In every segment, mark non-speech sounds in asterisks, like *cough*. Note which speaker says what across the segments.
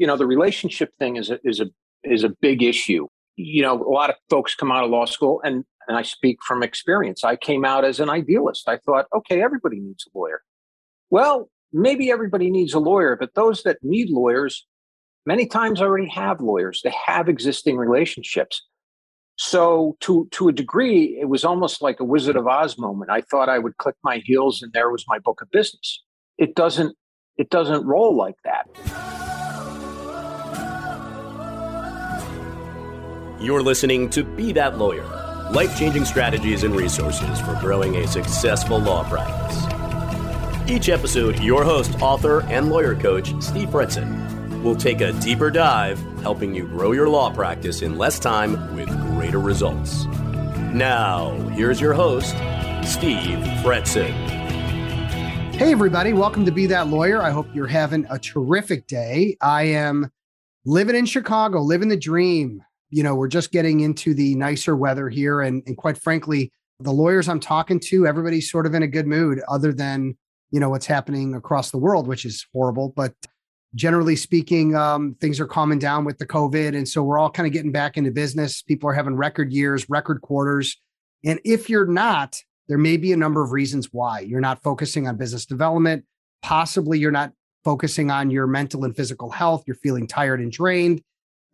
Speaker 1: you know, the relationship thing is a, is a is a big issue. You know, a lot of folks come out of law school, and and I speak from experience. I came out as an idealist. I thought, okay, everybody needs a lawyer. Well, maybe everybody needs a lawyer, but those that need lawyers many times already have lawyers. They have existing relationships. So to to a degree, it was almost like a Wizard of Oz moment. I thought I would click my heels and there was my book of business. It doesn't it doesn't roll like that.
Speaker 2: You're listening to Be That Lawyer life changing strategies and resources for growing a successful law practice. Each episode, your host, author, and lawyer coach, Steve Fretzin, will take a deeper dive, helping you grow your law practice in less time with greater results. Now, here's your host, Steve Fretzin.
Speaker 3: Hey, everybody, welcome to Be That Lawyer. I hope you're having a terrific day. I am living in Chicago, living the dream you know, we're just getting into the nicer weather here. And, and quite frankly, the lawyers I'm talking to, everybody's sort of in a good mood, other than, you know, what's happening across the world, which is horrible. But generally speaking, um, things are calming down with the COVID. And so we're all kind of getting back into business. People are having record years, record quarters. And if you're not, there may be a number of reasons why you're not focusing on business development. Possibly you're not focusing on your mental and physical health. You're feeling tired and drained.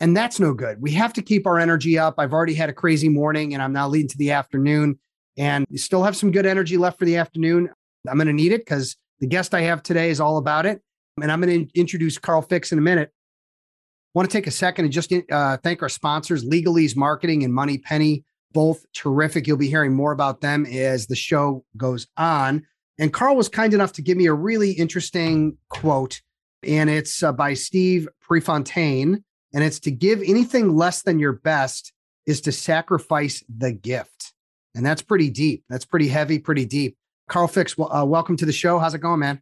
Speaker 3: And that's no good. We have to keep our energy up. I've already had a crazy morning and I'm now leading to the afternoon and you still have some good energy left for the afternoon. I'm going to need it because the guest I have today is all about it. And I'm going to introduce Carl Fix in a minute. I want to take a second and just uh, thank our sponsors, Legalese Marketing and Moneypenny, both terrific. You'll be hearing more about them as the show goes on. And Carl was kind enough to give me a really interesting quote, and it's uh, by Steve Prefontaine and it's to give anything less than your best is to sacrifice the gift. And that's pretty deep. That's pretty heavy, pretty deep. Carl Fix, uh, welcome to the show. How's it going, man?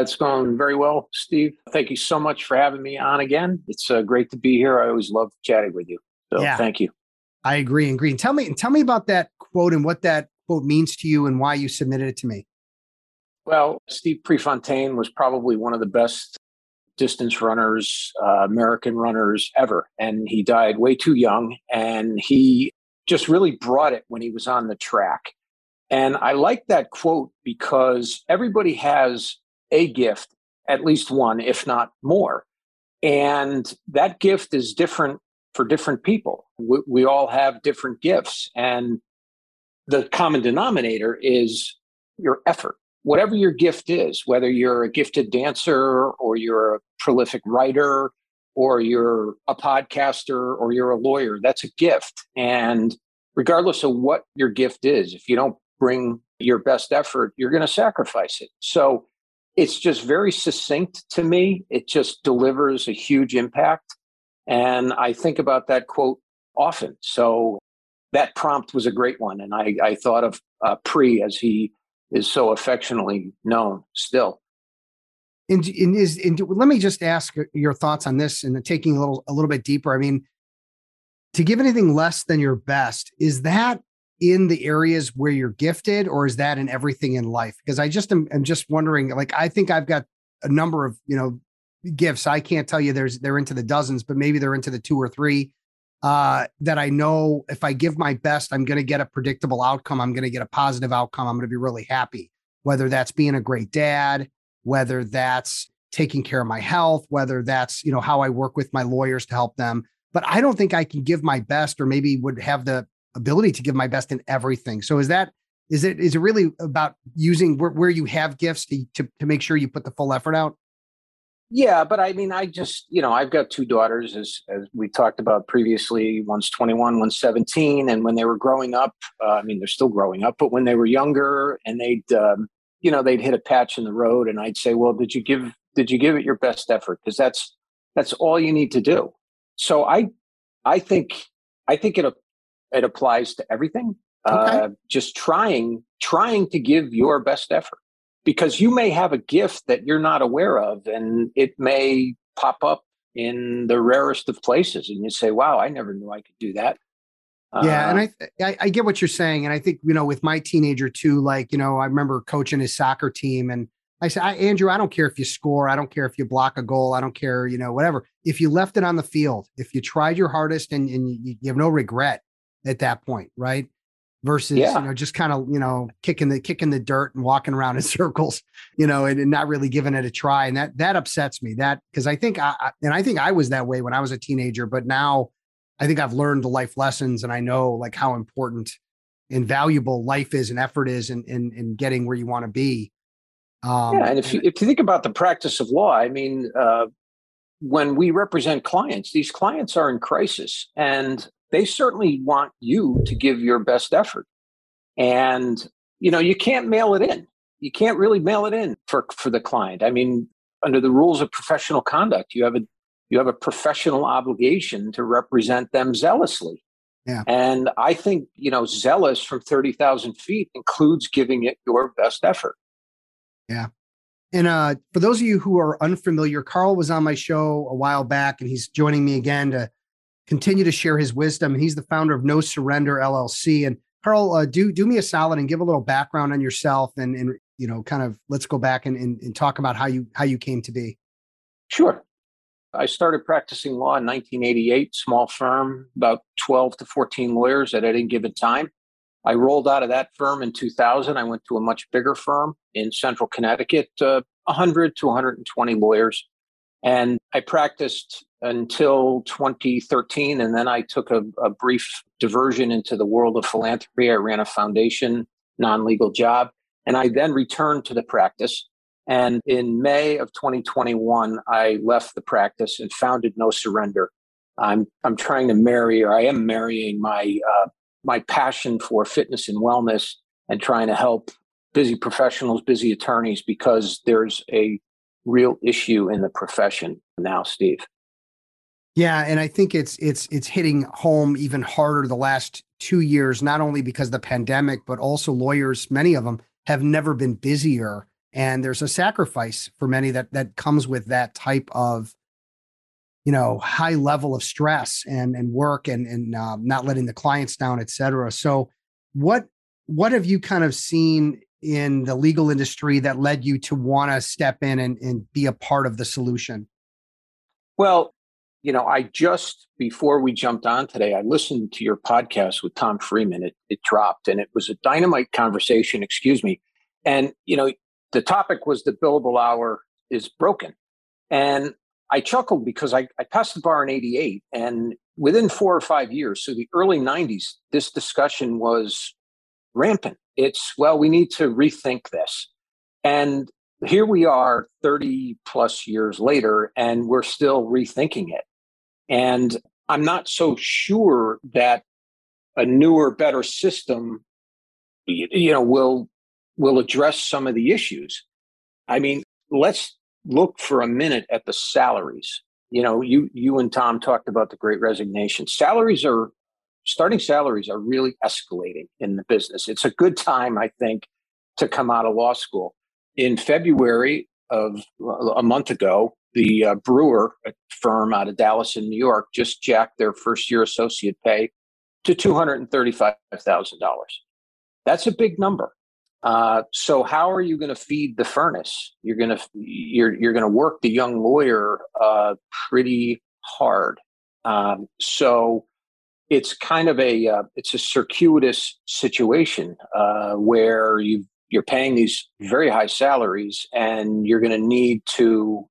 Speaker 1: It's going very well, Steve. Thank you so much for having me on again. It's uh, great to be here. I always love chatting with you. So yeah, thank you.
Speaker 3: I agree. And green. Tell me, tell me about that quote and what that quote means to you and why you submitted it to me.
Speaker 1: Well, Steve Prefontaine was probably one of the best distance runners, uh, American runners ever. And he died way too young. And he just really brought it when he was on the track. And I like that quote because everybody has a gift, at least one, if not more. And that gift is different for different people. We, we all have different gifts. And the common denominator is your effort whatever your gift is, whether you're a gifted dancer or you're a prolific writer or you're a podcaster or you're a lawyer, that's a gift. And regardless of what your gift is, if you don't bring your best effort, you're going to sacrifice it. So it's just very succinct to me. It just delivers a huge impact. And I think about that quote often. So that prompt was a great one. And I, I thought of uh, Pre as he is so affectionately known still.
Speaker 3: And, and is and let me just ask your thoughts on this and taking a little a little bit deeper. I mean, to give anything less than your best, is that in the areas where you're gifted, or is that in everything in life? Because I just am, am just wondering. Like, I think I've got a number of you know gifts. I can't tell you there's they're into the dozens, but maybe they're into the two or three uh, that I know if I give my best, I'm going to get a predictable outcome. I'm going to get a positive outcome. I'm going to be really happy, whether that's being a great dad, whether that's taking care of my health, whether that's, you know, how I work with my lawyers to help them. But I don't think I can give my best or maybe would have the ability to give my best in everything. So is that, is it, is it really about using where, where you have gifts to, to, to make sure you put the full effort out?
Speaker 1: Yeah, but I mean, I just, you know, I've got two daughters, as, as we talked about previously. One's 21, one's 17. And when they were growing up, uh, I mean, they're still growing up, but when they were younger and they'd, um, you know, they'd hit a patch in the road and I'd say, well, did you give, did you give it your best effort? Because that's, that's all you need to do. So I, I think, I think it, it applies to everything. Okay. Uh, just trying, trying to give your best effort because you may have a gift that you're not aware of and it may pop up in the rarest of places and you say wow i never knew i could do that
Speaker 3: yeah uh, and I, I, I get what you're saying and i think you know with my teenager too like you know i remember coaching his soccer team and I said, I, Andrew, I don't care if you score. I don't care if you block a goal. I don't care, you know, whatever. If you left it on the field, if you tried your hardest and, and you, you have no regret at that point, right? Versus, yeah. you know, just kind of, you know, kicking the kicking the dirt and walking around in *laughs* circles, you know, and, and not really giving it a try. And that that upsets me. That because I think I and I think I was that way when I was a teenager, but now I think I've learned the life lessons and I know like how important and valuable life is and effort is in in, in getting where you want to be
Speaker 1: um, yeah, and if you, if you think about the practice of law, I mean, uh, when we represent clients, these clients are in crisis, and they certainly want you to give your best effort. And you know, you can't mail it in. You can't really mail it in for for the client. I mean, under the rules of professional conduct, you have a you have a professional obligation to represent them zealously.
Speaker 3: Yeah.
Speaker 1: And I think, you know, zealous from 30,000 feet includes giving it your best effort.
Speaker 3: Yeah. And uh, for those of you who are unfamiliar, Carl was on my show a while back, and he's joining me again to continue to share his wisdom. He's the founder of No Surrender LLC. And Carl, uh, do do me a solid and give a little background on yourself, and and you know, kind of let's go back and, and, and talk about how you how you came to be.
Speaker 1: Sure. I started practicing law in 1988, small firm, about 12 to 14 lawyers at any given time. I rolled out of that firm in 2000. I went to a much bigger firm in central Connecticut, uh, 100 to 120 lawyers. And I practiced until 2013. And then I took a, a brief diversion into the world of philanthropy. I ran a foundation, non legal job. And I then returned to the practice. And in May of 2021, I left the practice and founded No Surrender. I'm, I'm trying to marry, or I am marrying my uh, my passion for fitness and wellness and trying to help busy professionals, busy attorneys, because there's a real issue in the profession now, Steve.
Speaker 3: Yeah, and I think it's it's it's hitting home even harder the last two years, not only because the pandemic, but also lawyers, many of them have never been busier. And there's a sacrifice for many that that comes with that type of you know high level of stress and and work and and uh, not letting the clients down et cetera so what what have you kind of seen in the legal industry that led you to want to step in and, and be a part of the solution
Speaker 1: well you know i just before we jumped on today i listened to your podcast with tom freeman it, it dropped and it was a dynamite conversation excuse me and you know the topic was the billable hour is broken and I chuckled because I, I passed the bar in 88 and within four or five years, so the early 90s, this discussion was rampant. It's, well, we need to rethink this. And here we are 30 plus years later, and we're still rethinking it. And I'm not so sure that a newer, better system, you know, will will address some of the issues. I mean, let's look for a minute at the salaries. You know, you you and Tom talked about the great resignation. Salaries are starting salaries are really escalating in the business. It's a good time, I think, to come out of law school. In February of a month ago, the uh, Brewer firm out of Dallas in New York just jacked their first year associate pay to $235,000. That's a big number. Uh, so how are you going to feed the furnace? You're going to you're you're going to work the young lawyer uh, pretty hard. Um, so it's kind of a uh, it's a circuitous situation uh, where you you're paying these very high salaries and you're going to need to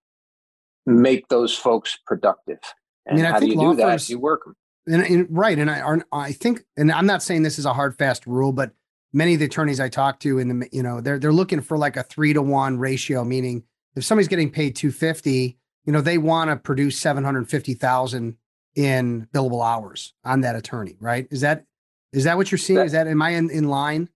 Speaker 1: make those folks productive. And I mean, how do you do that? Firms, you work them.
Speaker 3: And, and, right, and I I think, and I'm not saying this is a hard fast rule, but many of the attorneys I talk to in the, you know, they're, they're looking for like a three to one ratio, meaning if somebody's getting paid 250, you know, they want to produce 750,000 in billable hours on that attorney, right? Is that, is that what you're seeing? That, is that, am I in, in line?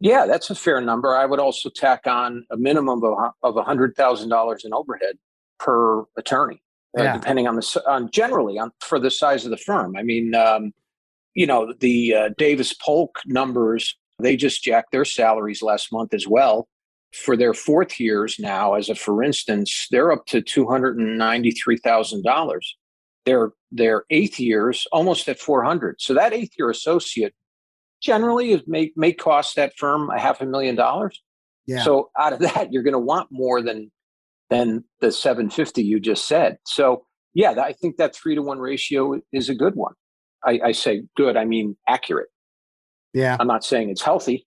Speaker 1: Yeah, that's a fair number. I would also tack on a minimum of, of $100,000 in overhead per attorney, uh, depending on the, on generally on for the size of the firm. I mean, um, you know, the uh, Davis Polk numbers they just jacked their salaries last month as well. For their fourth years now, as a for instance, they're up to two hundred and ninety three thousand dollars. Their their eighth years almost at four hundred. So that eighth year associate generally is may may cost that firm a half a million dollars.
Speaker 3: Yeah.
Speaker 1: So out of that, you're going to want more than than the 750 you just said. So yeah, I think that three to one ratio is a good one. I, I say good, I mean accurate.
Speaker 3: Yeah.
Speaker 1: I'm not saying it's healthy.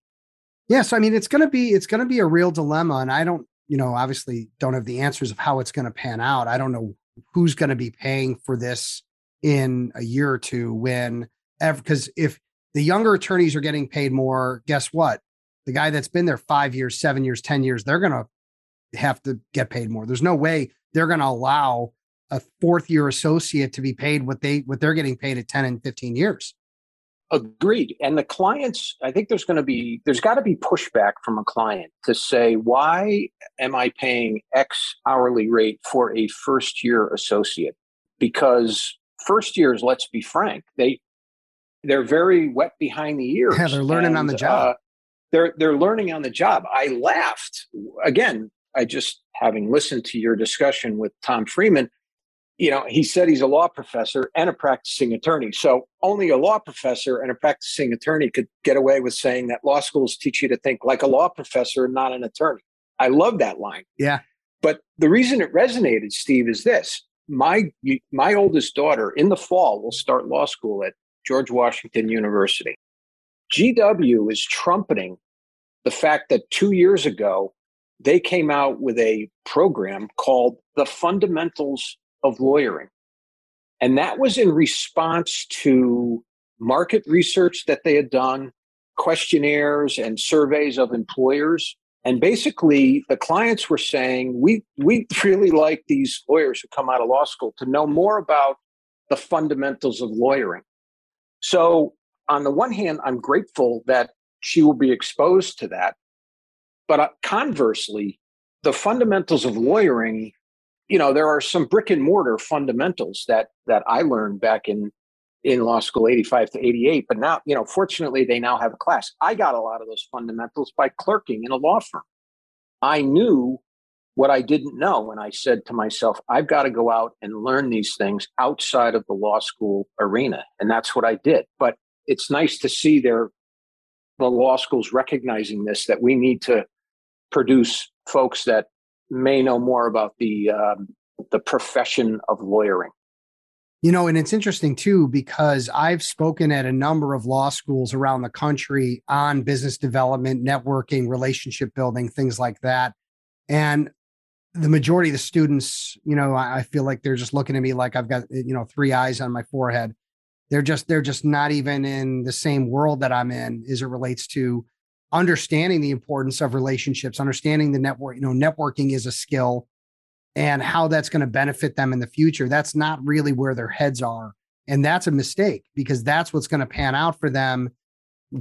Speaker 3: Yeah. So I mean, it's going to be it's going to be a real dilemma, and I don't, you know, obviously don't have the answers of how it's going to pan out. I don't know who's going to be paying for this in a year or two when because if the younger attorneys are getting paid more, guess what? The guy that's been there five years, seven years, 10 years, they're going to have to get paid more. There's no way they're going to allow a fourth year associate to be paid what they what they're getting paid at 10 and 15 years.
Speaker 1: Agreed. And the clients, I think there's going to be there's got to be pushback from a client to say, why am I paying X hourly rate for a first year associate? Because first years, let's be frank, they they're very wet behind the *laughs* ears.
Speaker 3: Yeah, they're learning and, on the job. Uh,
Speaker 1: they're they're learning on the job. I laughed again. I just having listened to your discussion with Tom Freeman. You know, he said he's a law professor and a practicing attorney. So only a law professor and a practicing attorney could get away with saying that law schools teach you to think like a law professor, and not an attorney. I love that line.
Speaker 3: Yeah.
Speaker 1: But the reason it resonated, Steve, is this: my my oldest daughter in the fall will start law school at George Washington University. GW is trumpeting the fact that two years ago, they came out with a program called The Fundamentals of Lawyering. And that was in response to market research that they had done, questionnaires and surveys of employers. And basically, the clients were saying, we, we really like these lawyers who come out of law school to know more about the fundamentals of lawyering. So on the one hand, I'm grateful that she will be exposed to that. But uh, conversely, the fundamentals of lawyering, you know, there are some brick and mortar fundamentals that that I learned back in in law school 85 to 88 but now you know fortunately they now have a class. I got a lot of those fundamentals by clerking in a law firm. I knew what i didn't know and i said to myself i've got to go out and learn these things outside of the law school arena and that's what i did. But it's nice to see their the law schools recognizing this that we need to produce folks that may know more about the um, the profession of lawyering.
Speaker 3: You know, and it's interesting too because I've spoken at a number of law schools around the country on business development, networking, relationship building, things like that. And the majority of the students, you know, I feel like they're just looking at me like I've got, you know, three eyes on my forehead they're just they're just not even in the same world that I'm in as it relates to understanding the importance of relationships, understanding the network, you know, networking is a skill and how that's going to benefit them in the future. That's not really where their heads are. And that's a mistake because that's what's going to pan out for them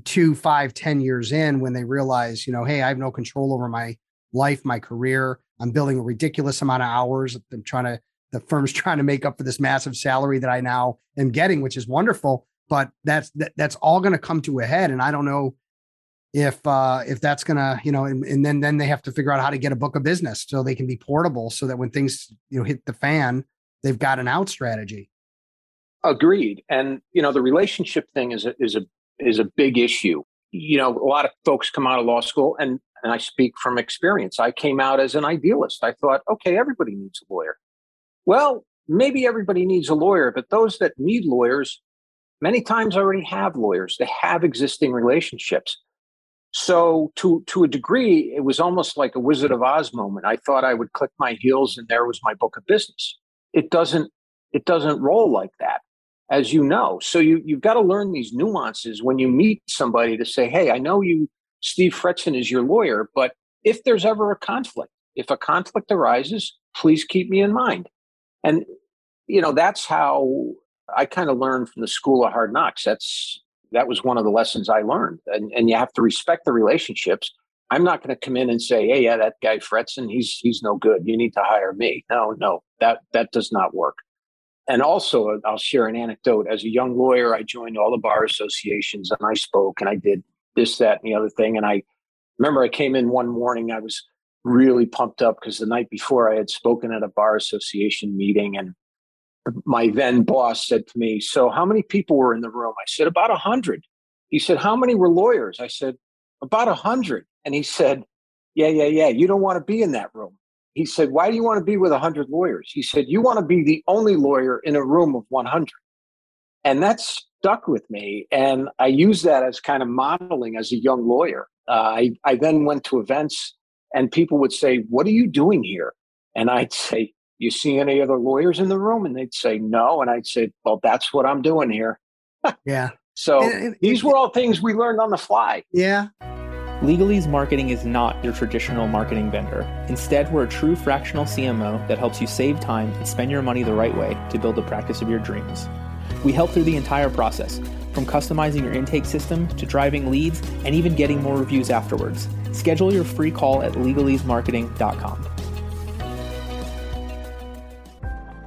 Speaker 3: two, five, ten years in when they realize, you know, hey, I have no control over my life, my career. I'm building a ridiculous amount of hours. I'm trying to the firm's *laughs* trying to make up for this massive salary that I now am getting, which is wonderful. But that's that, that's all going to come to a head, and I don't know if uh, if that's going to you know, and, and then then they have to figure out how to get a book of business so they can be portable, so that when things you know hit the fan, they've got an out strategy.
Speaker 1: Agreed, and you know the relationship thing is a, is a is a big issue. You know, a lot of folks come out of law school, and and I speak from experience. I came out as an idealist. I thought, okay, everybody needs a lawyer. Well, maybe everybody needs a lawyer, but those that need lawyers many times already have lawyers. They have existing relationships. So to to a degree, it was almost like a Wizard of Oz moment. I thought I would click my heels and there was my book of business. It doesn't it doesn't roll like that, as you know. So you you've got to learn these nuances when you meet somebody to say, hey, I know you, Steve Fretzin is your lawyer, but if there's ever a conflict, if a conflict arises, please keep me in mind. And, you know, that's how I kind of learned from the school of hard knocks. That's, that was one of the lessons I learned. And, and you have to respect the relationships. I'm not going to come in and say, "Hey, yeah, that guy Fretzin, he's he's no good. You need to hire me." No, no, that that does not work. And also, I'll share an anecdote. As a young lawyer, I joined all the bar associations and I spoke and I did this, that, and the other thing. And I remember I came in one morning. I was really pumped up because the night before I had spoken at a bar association meeting and my then boss said to me, So, how many people were in the room? I said, About a 100. He said, How many were lawyers? I said, About a 100. And he said, Yeah, yeah, yeah. You don't want to be in that room. He said, Why do you want to be with 100 lawyers? He said, You want to be the only lawyer in a room of 100. And that stuck with me. And I use that as kind of modeling as a young lawyer. Uh, I, I then went to events and people would say, What are you doing here? And I'd say, You see any other lawyers in the room? And they'd say, No. And I'd say, Well, that's what I'm doing here. *laughs*
Speaker 3: yeah.
Speaker 1: So and, and, these were all things we learned on the fly.
Speaker 3: Yeah.
Speaker 4: Legalese Marketing is not your traditional marketing vendor. Instead, we're a true fractional CMO that helps you save time and spend your money the right way to build the practice of your dreams. We help through the entire process, from customizing your intake system to driving leads and even getting more reviews afterwards. Schedule your free call at legalesemarketing.com.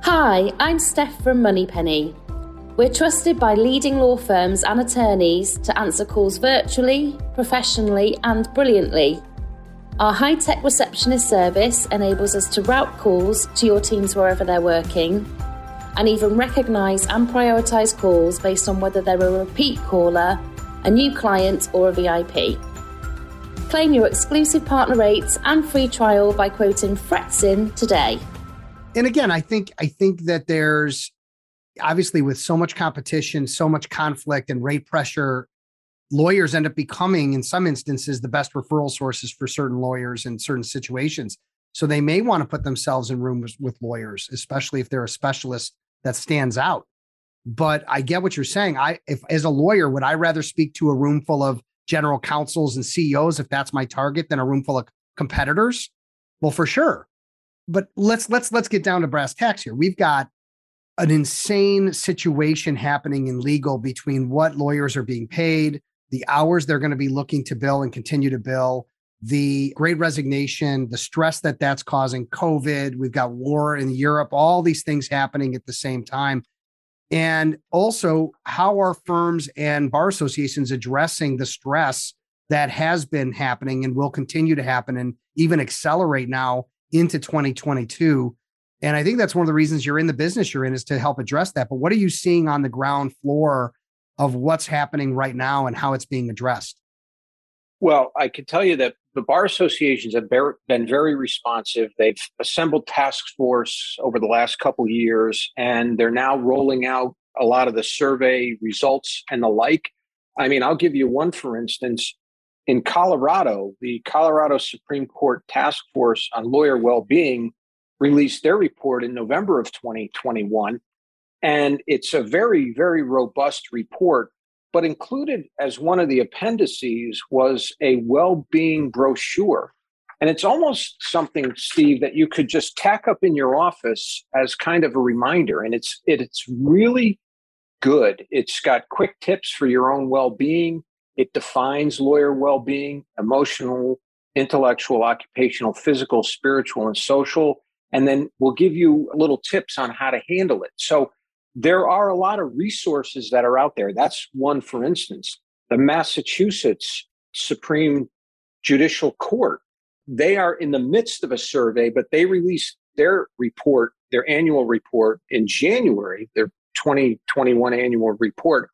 Speaker 5: Hi, I'm Steph from Moneypenny. We're trusted by leading law firms and attorneys to answer calls virtually, professionally, and brilliantly. Our high tech receptionist service enables us to route calls to your teams wherever they're working and even recognise and prioritise calls based on whether they're a repeat caller, a new client, or a VIP. Claim your exclusive partner rates and free trial by quoting Fretzin today.
Speaker 3: And again, I think I think that there's obviously with so much competition, so much conflict and rate pressure, lawyers end up becoming, in some instances, the best referral sources for certain lawyers in certain situations. So they may want to put themselves in rooms with lawyers, especially if they're a specialist that stands out. But I get what you're saying. I, if as a lawyer, would I rather speak to a room full of general counsels and CEOs if that's my target than a room full of competitors? Well, for sure. But let's let's let's get down to brass tacks here. We've got an insane situation happening in legal between what lawyers are being paid, the hours they're going to be looking to bill and continue to bill, the great resignation, the stress that that's causing, COVID, we've got war in Europe, all these things happening at the same time. And also, how are firms and bar associations addressing the stress that has been happening and will continue to happen and even accelerate now into 2022 and I think that's one of the reasons you're in the business you're in is to help address that. But what are you seeing on the ground floor of what's happening right now and how it's being addressed?
Speaker 1: Well, I can tell you that the bar associations have been very responsive. They've assembled task force over the last couple years, and they're now rolling out a lot of the survey results and the like. I mean, I'll give you one for instance. In Colorado, the Colorado Supreme Court Task Force on Lawyer Well-being released their report in November of 2021. And it's a very, very robust report. But included as one of the appendices was a well being brochure. And it's almost something, Steve, that you could just tack up in your office as kind of a reminder. And it's it, it's really good. It's got quick tips for your own well being. It defines lawyer well being, emotional, intellectual, occupational, physical, spiritual, and social and then we'll give you little tips on how to handle it. So there are a lot of resources that are out there. That's one, for instance, the Massachusetts Supreme Judicial Court. They are in the midst of a survey, but they released their report, their annual report in January, their 2021 annual report.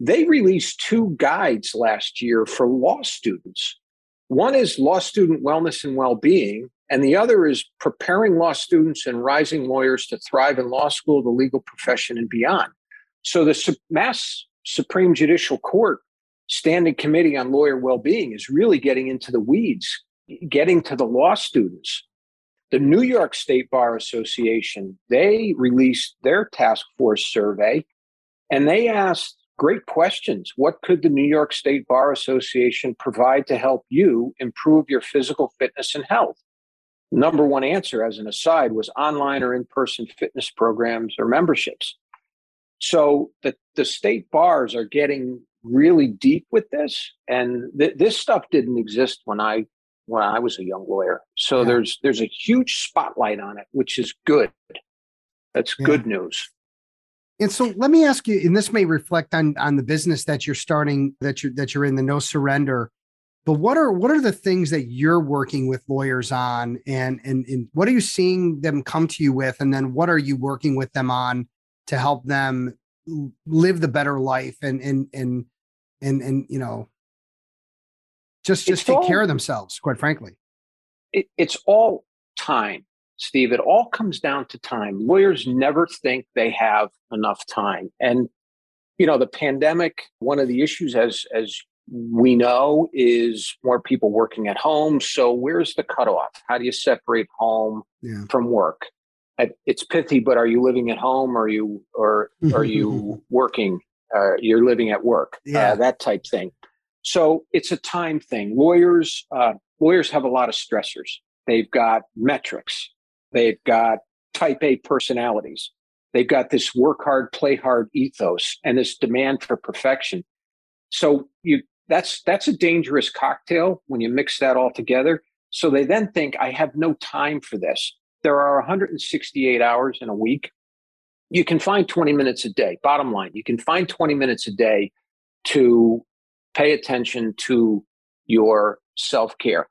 Speaker 1: They released two guides last year for law students. One is law student wellness and well being, and the other is preparing law students and rising lawyers to thrive in law school, the legal profession, and beyond. So the Mass Supreme Judicial Court Standing Committee on Lawyer Well-being is really getting into the weeds, getting to the law students. The New York State Bar Association, they released their task force survey and they asked great questions. What could the New York State Bar Association provide to help you improve your physical fitness and health? number one answer, as an aside, was online or in person fitness programs or memberships. So the, the state bars are getting really deep with this, and th- this stuff didn't exist when I when I was a young lawyer. So yeah. there's there's a huge spotlight on it, which is good. That's yeah. good news.
Speaker 3: And so let me ask you, and this may reflect on on the business that you're starting, that you're that you're in the no surrender but what are what are the things that you're working with lawyers on? And, and and what are you seeing them come to you with? And then what are you working with them on to help them live the better life and and and and and you know just just it's take all, care of themselves quite frankly.
Speaker 1: It, it's all time, Steve. It all comes down to time. Lawyers never think they have enough time. And, you know, the pandemic, one of the issues, as, as we know, is more people working at home. So where's the cutoff? How do you separate home yeah. from work? It's pithy, but are you living at home? Or are you, or are you *laughs* working? Uh, you're living at work, uh, yeah. Uh, that type thing. So it's a time thing. Lawyers, uh, lawyers have a lot of stressors. They've got metrics. They've got type A personalities. They've got this work hard, play hard ethos and this demand for perfection. So you that's that's a dangerous cocktail when you mix that all together. So they then think I have no time for this. There are 168 hours in a week. You can find 20 minutes a day. Bottom line, you can find 20 minutes a day to pay attention to your self-care.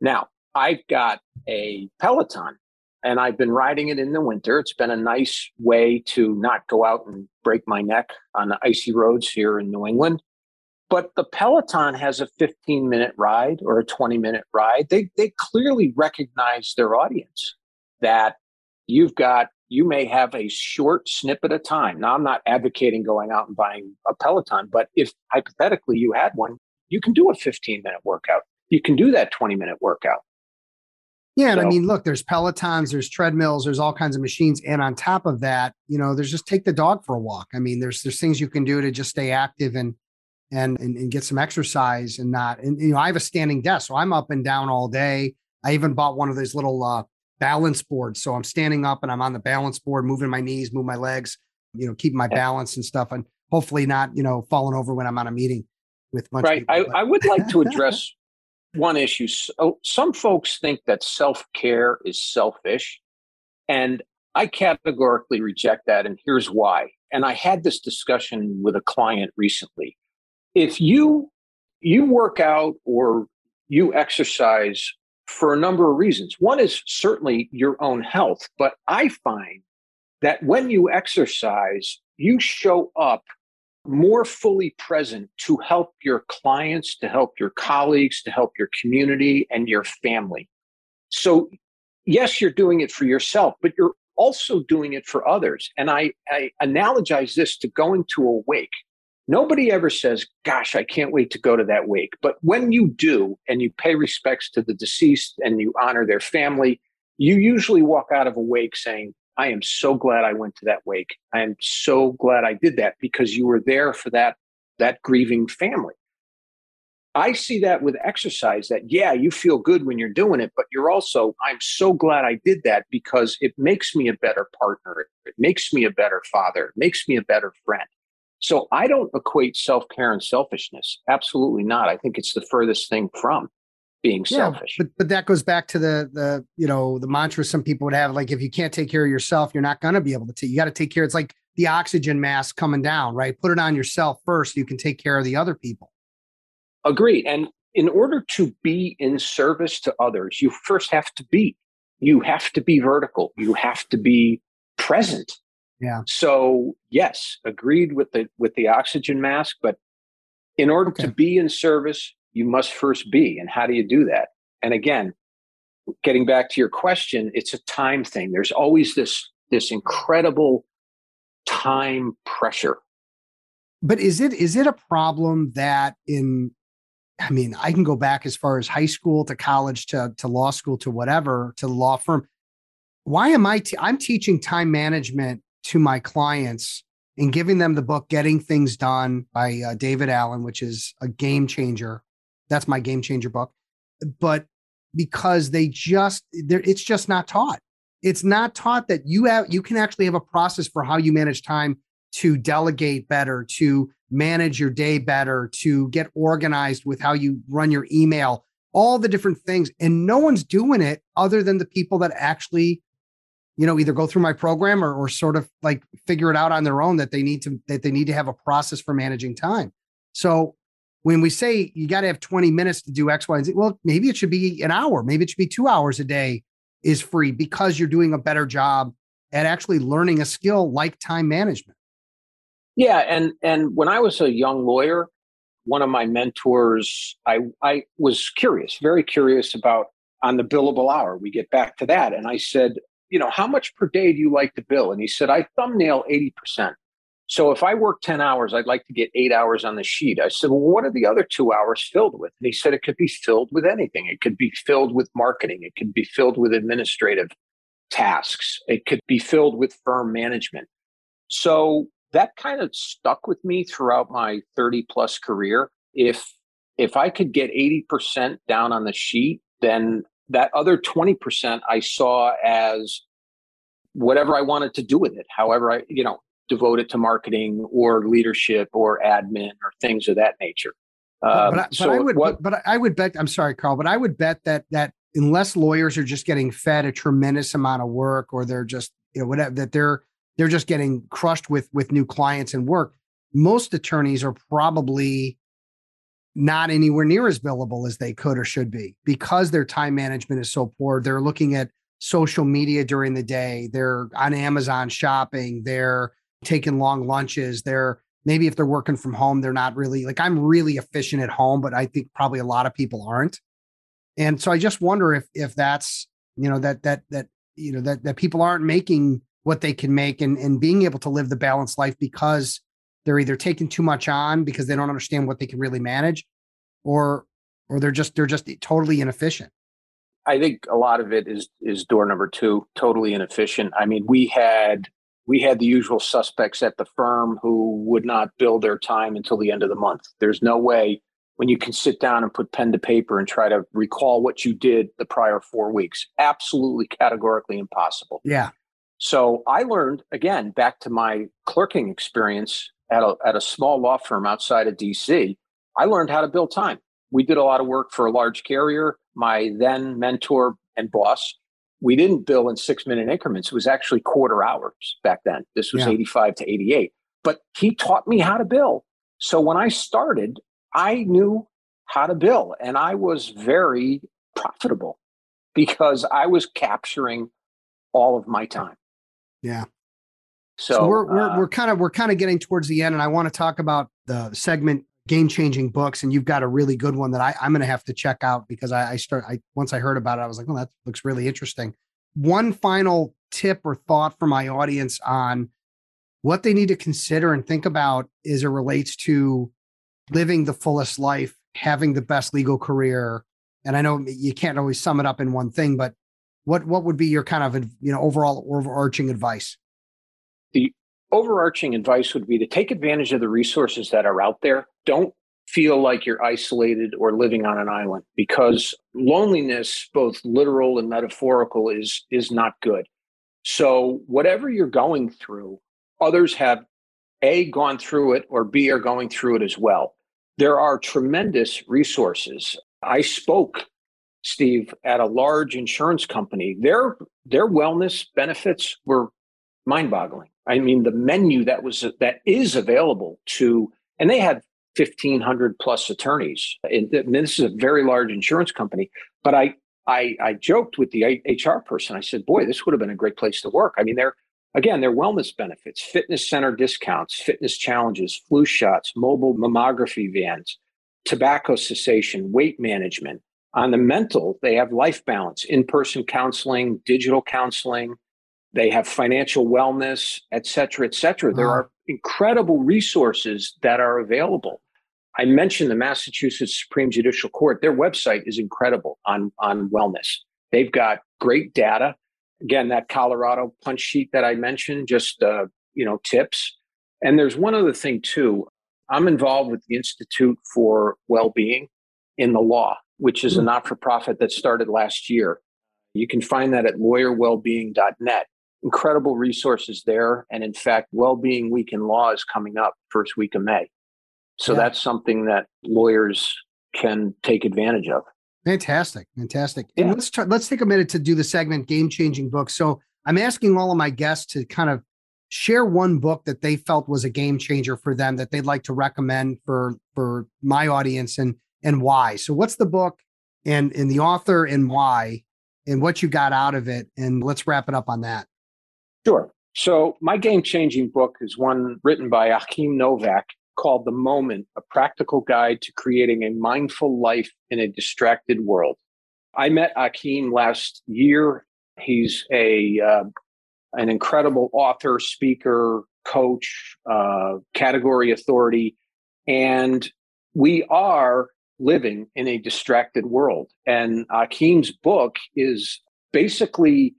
Speaker 1: Now, I've got a Peloton and I've been riding it in the winter. It's been a nice way to not go out and break my neck on the icy roads here in New England. But the Peloton has a 15 minute ride or a 20 minute ride. They, they clearly recognize their audience that you've got, you may have a short snippet of time. Now, I'm not advocating going out and buying a Peloton, but if hypothetically you had one, you can do a 15 minute workout. You can do that 20 minute workout.
Speaker 3: Yeah, and so, I mean, look, there's Pelotons, there's treadmills, there's all kinds of machines, and on top of that, you know, there's just take the dog for a walk. I mean, there's there's things you can do to just stay active and and and, and get some exercise and not. And you know, I have a standing desk, so I'm up and down all day. I even bought one of those little uh, balance boards, so I'm standing up and I'm on the balance board, moving my knees, move my legs, you know, keeping my yeah. balance and stuff, and hopefully not, you know, falling over when I'm on a meeting with
Speaker 1: right. I, I would like to *laughs* address one issue. So some folks think that self care is selfish. And I categorically reject that. And here's why. And I had this discussion with a client recently. If you you work out or you exercise for a number of reasons. One is certainly your own health, but I find that when you exercise, you show up more fully present to help your clients, to help your colleagues, to help your community and your family. So, yes, you're doing it for yourself, but you're also doing it for others. And I, I analogize this to going to a wake. Nobody ever says, Gosh, I can't wait to go to that wake. But when you do and you pay respects to the deceased and you honor their family, you usually walk out of a wake saying, I am so glad I went to that wake. I am so glad I did that because you were there for that that grieving family. I see that with exercise that yeah, you feel good when you're doing it, but you're also I'm so glad I did that because it makes me a better partner. It makes me a better father. It makes me a better friend. So I don't equate self-care and selfishness. Absolutely not. I think it's the furthest thing from being yeah, selfish.
Speaker 3: But but that goes back to the the you know the mantra some people would have like if you can't take care of yourself, you're not going to be able to take. You got to take care. It's like the oxygen mask coming down, right? Put it on yourself first. You can take care of the other people.
Speaker 1: Agreed. And in order to be in service to others, you first have to be. You have to be vertical. You have to be present.
Speaker 3: Yeah.
Speaker 1: So yes, agreed with the with the oxygen mask, but in order okay. to be in service, you must first be. And how do you do that? And again, getting back to your question, it's a time thing. There's always this this incredible time pressure.
Speaker 3: But is it is it a problem that in I mean, I can go back as far as high school to college to to law school to whatever to law firm. Why am I I'm teaching time management to my clients and giving them the book "Getting Things Done" by uh, David Allen, which is a game changer that's my game changer book. But because they just there, it's just not taught. It's not taught that you have you can actually have a process for how you manage time to delegate better, to manage your day better, to get organized with how you run your email, all the different things. And no one's doing it other than the people that actually, you know, either go through my program or, or sort of like figure it out on their own that they need to that they need to have a process for managing time. So when we say you got to have 20 minutes to do X, Y, and Z, well, maybe it should be an hour, maybe it should be two hours a day is free because you're doing a better job at actually learning a skill like time management.
Speaker 1: Yeah, and and when I was a young lawyer, one of my mentors, I I was curious, very curious about on the billable hour. We get back to that. And I said, you know, how much per day do you like to bill? And he said, I thumbnail 80%. So if I work 10 hours, I'd like to get eight hours on the sheet. I said, Well, what are the other two hours filled with? And he said, It could be filled with anything. It could be filled with marketing. It could be filled with administrative tasks. It could be filled with firm management. So that kind of stuck with me throughout my 30 plus career. If if I could get 80% down on the sheet, then that other 20% I saw as whatever I wanted to do with it. However, I, you know, devote it to marketing or leadership or admin or things of that nature.
Speaker 3: Um, but, I, but so I would, what, but I would bet. I'm sorry, Carl, but I would bet that that unless lawyers are just getting fed a tremendous amount of work, or they're just you know whatever that they're they're just getting crushed with with new clients and work. Most attorneys are probably not anywhere near as billable as they could or should be because their time management is so poor. They're looking at social media during the day. They're on Amazon shopping. They're taking long lunches. They're maybe if they're working from home, they're not really like I'm really efficient at home, but I think probably a lot of people aren't. And so I just wonder if if that's you know that that that you know that that people aren't making what they can make and and being able to live the balanced life because they're either taking too much on because they don't understand what they can really manage or or they're just they're just totally inefficient.
Speaker 1: I think a lot of it is is door number 2, totally inefficient. I mean, we had we had the usual suspects at the firm who would not bill their time until the end of the month. There's no way when you can sit down and put pen to paper and try to recall what you did the prior four weeks. Absolutely categorically impossible.
Speaker 3: Yeah.
Speaker 1: So I learned again back to my clerking experience at a, at a small law firm outside of DC. I learned how to bill time. We did a lot of work for a large carrier. My then mentor and boss we didn't bill in six minute increments. It was actually quarter hours back then. This was yeah. 85 to 88. But he taught me how to bill. So when I started, I knew how to bill and I was very profitable because I was capturing all of my time.
Speaker 3: Yeah. So, so we're, we're, uh, we're kind of we're kind of getting towards the end and I want to talk about the segment game changing books and you've got a really good one that I, I'm going to have to check out because I, I start I once I heard about it I was like oh that looks really interesting. One final tip or thought for my audience on what they need to consider and think about as it relates to living the fullest life, having the best legal career. And I know you can't always sum it up in one thing, but what what would be your kind of you know overall overarching advice?
Speaker 1: The overarching advice would be to take advantage of the resources that are out there. Don't feel like you're isolated or living on an island because loneliness both literal and metaphorical is is not good. So whatever you're going through others have a gone through it or b are going through it as well. There are tremendous resources. I spoke steve at a large insurance company. Their their wellness benefits were mind boggling I mean, the menu that was that is available to, and they had 1,500 plus attorneys. And this is a very large insurance company. But I, I, I joked with the HR person. I said, "Boy, this would have been a great place to work." I mean, they're again, their wellness benefits, fitness center discounts, fitness challenges, flu shots, mobile mammography vans, tobacco cessation, weight management. On the mental, they have life balance, in person counseling, digital counseling, they have financial wellness, et cetera, et cetera. There are incredible resources that are available. I mentioned the Massachusetts Supreme Judicial Court. Their website is incredible on, on wellness. They've got great data. Again, that Colorado punch sheet that I mentioned, just uh, you know, tips. And there's one other thing too. I'm involved with the Institute for Wellbeing in the Law, which is a hmm. not-for-profit that started last year. You can find that at lawyerwellbeing.net incredible resources there. And in fact, Wellbeing Week in Law is coming up first week of May. So yeah. that's something that lawyers can take advantage of.
Speaker 3: Fantastic, fantastic. Yeah. And let's try, let's take a minute to do the segment "Game Changing Books." So I'm asking all of my guests to kind of share one book that they felt was a game changer for them that they'd like to recommend for for my audience and and why. So what's the book and and the author and why and what you got out of it and let's wrap it up on that.
Speaker 1: Sure. So, my game changing book is one written by Achim Nowak called The Moment A Practical Guide to Creating a Mindful Life in a Distracted World. I met Achim last year. He's a uh, an incredible author, speaker, coach, uh, category authority, and we are living in a distracted world. And Achim's book is basically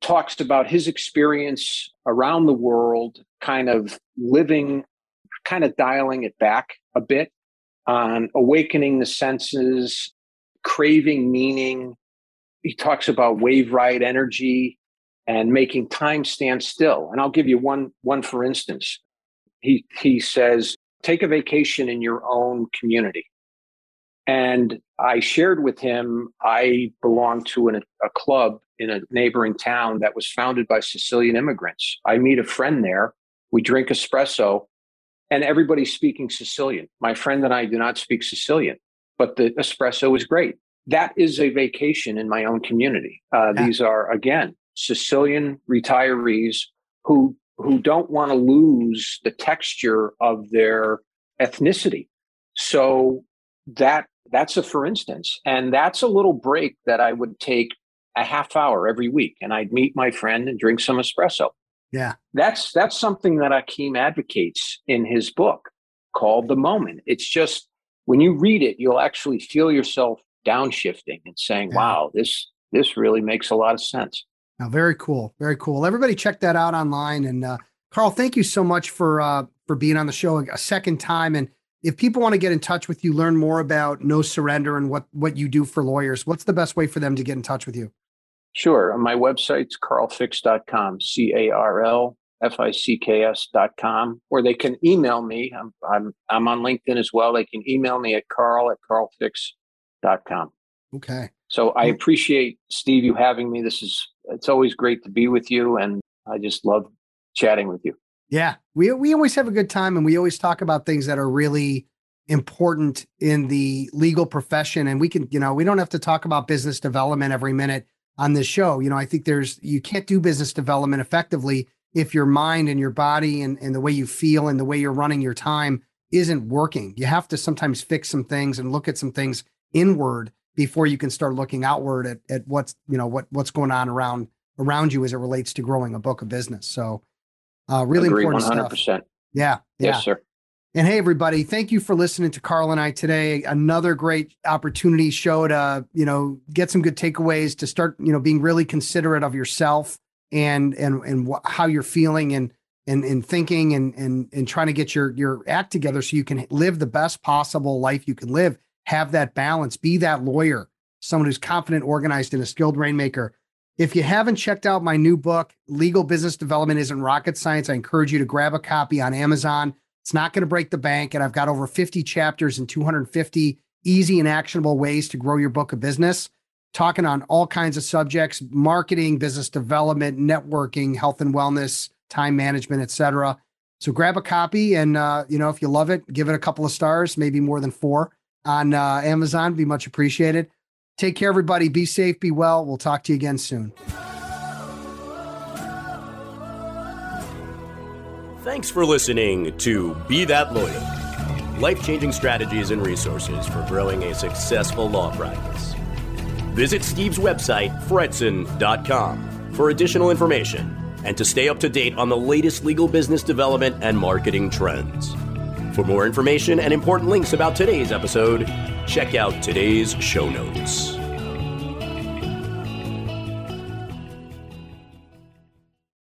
Speaker 1: talks about his experience around the world, kind of living, kind of dialing it back a bit on awakening the senses, craving meaning. He talks about wave ride energy and making time stand still. And I'll give you one one for instance. He he says, take a vacation in your own community. And I shared with him, I belong to an, a club in a neighboring town that was founded by Sicilian immigrants. I meet a friend there. We drink espresso, and everybody's speaking Sicilian. My friend and I do not speak Sicilian, but the espresso is great. That is a vacation in my own community. Uh, yeah. These are, again, Sicilian retirees who who don't want to lose the texture of their ethnicity. So that that's a for instance, and that's a little break that I would take a half hour every week, and I'd meet my friend and drink some espresso.
Speaker 3: Yeah,
Speaker 1: that's that's something that Achim advocates in his book called the moment. It's just when you read it, you'll actually feel yourself downshifting and saying, yeah. "Wow, this this really makes a lot of sense."
Speaker 3: Now, very cool, very cool. Everybody, check that out online. And uh, Carl, thank you so much for uh, for being on the show a second time. And if people want to get in touch with you, learn more about No Surrender and what what you do for lawyers, what's the best way for them to get in touch with you?
Speaker 1: Sure. Uh, my website's carlficks.com, C A R L F I C K S.com, or they can email me. I'm, I'm, I'm on LinkedIn as well. They can email me at carl at carlficks.com.
Speaker 3: Okay.
Speaker 1: So I appreciate, Steve, you having me. This is, it's always great to be with you. And I just love chatting with you.
Speaker 3: Yeah. We, we always have a good time and we always talk about things that are really important in the legal profession. And we can, you know, we don't have to talk about business development every minute on this show. You know, I think there's you can't do business development effectively if your mind and your body and, and the way you feel and the way you're running your time isn't working. You have to sometimes fix some things and look at some things inward before you can start looking outward at, at what's, you know, what what's going on around around you as it relates to growing a book of business. So uh really Agree, important 100%. stuff. Yeah.
Speaker 1: Yeah. Yes, sir.
Speaker 3: And hey, everybody, thank you for listening to Carl and I today. Another great opportunity show to, you know, get some good takeaways to start, you know, being really considerate of yourself and and and wh- how you're feeling and and and thinking and and and trying to get your your act together so you can live the best possible life you can live. Have that balance. Be that lawyer, someone who's confident, organized, and a skilled rainmaker. If you haven't checked out my new book, Legal Business Development Isn't Rocket Science, I encourage you to grab a copy on Amazon. It's not going to break the bank. And I've got over 50 chapters and 250 easy and actionable ways to grow your book of business, talking on all kinds of subjects marketing, business development, networking, health and wellness, time management, etc. So grab a copy and, uh, you know, if you love it, give it a couple of stars, maybe more than four on uh, Amazon. Be much appreciated. Take care, everybody. Be safe, be well. We'll talk to you again soon.
Speaker 2: Thanks for listening to Be That Lawyer life changing strategies and resources for growing a successful law practice. Visit Steve's website, fretzin.com, for additional information and to stay up to date on the latest legal business development and marketing trends. For more information and important links about today's episode, check out today's show notes.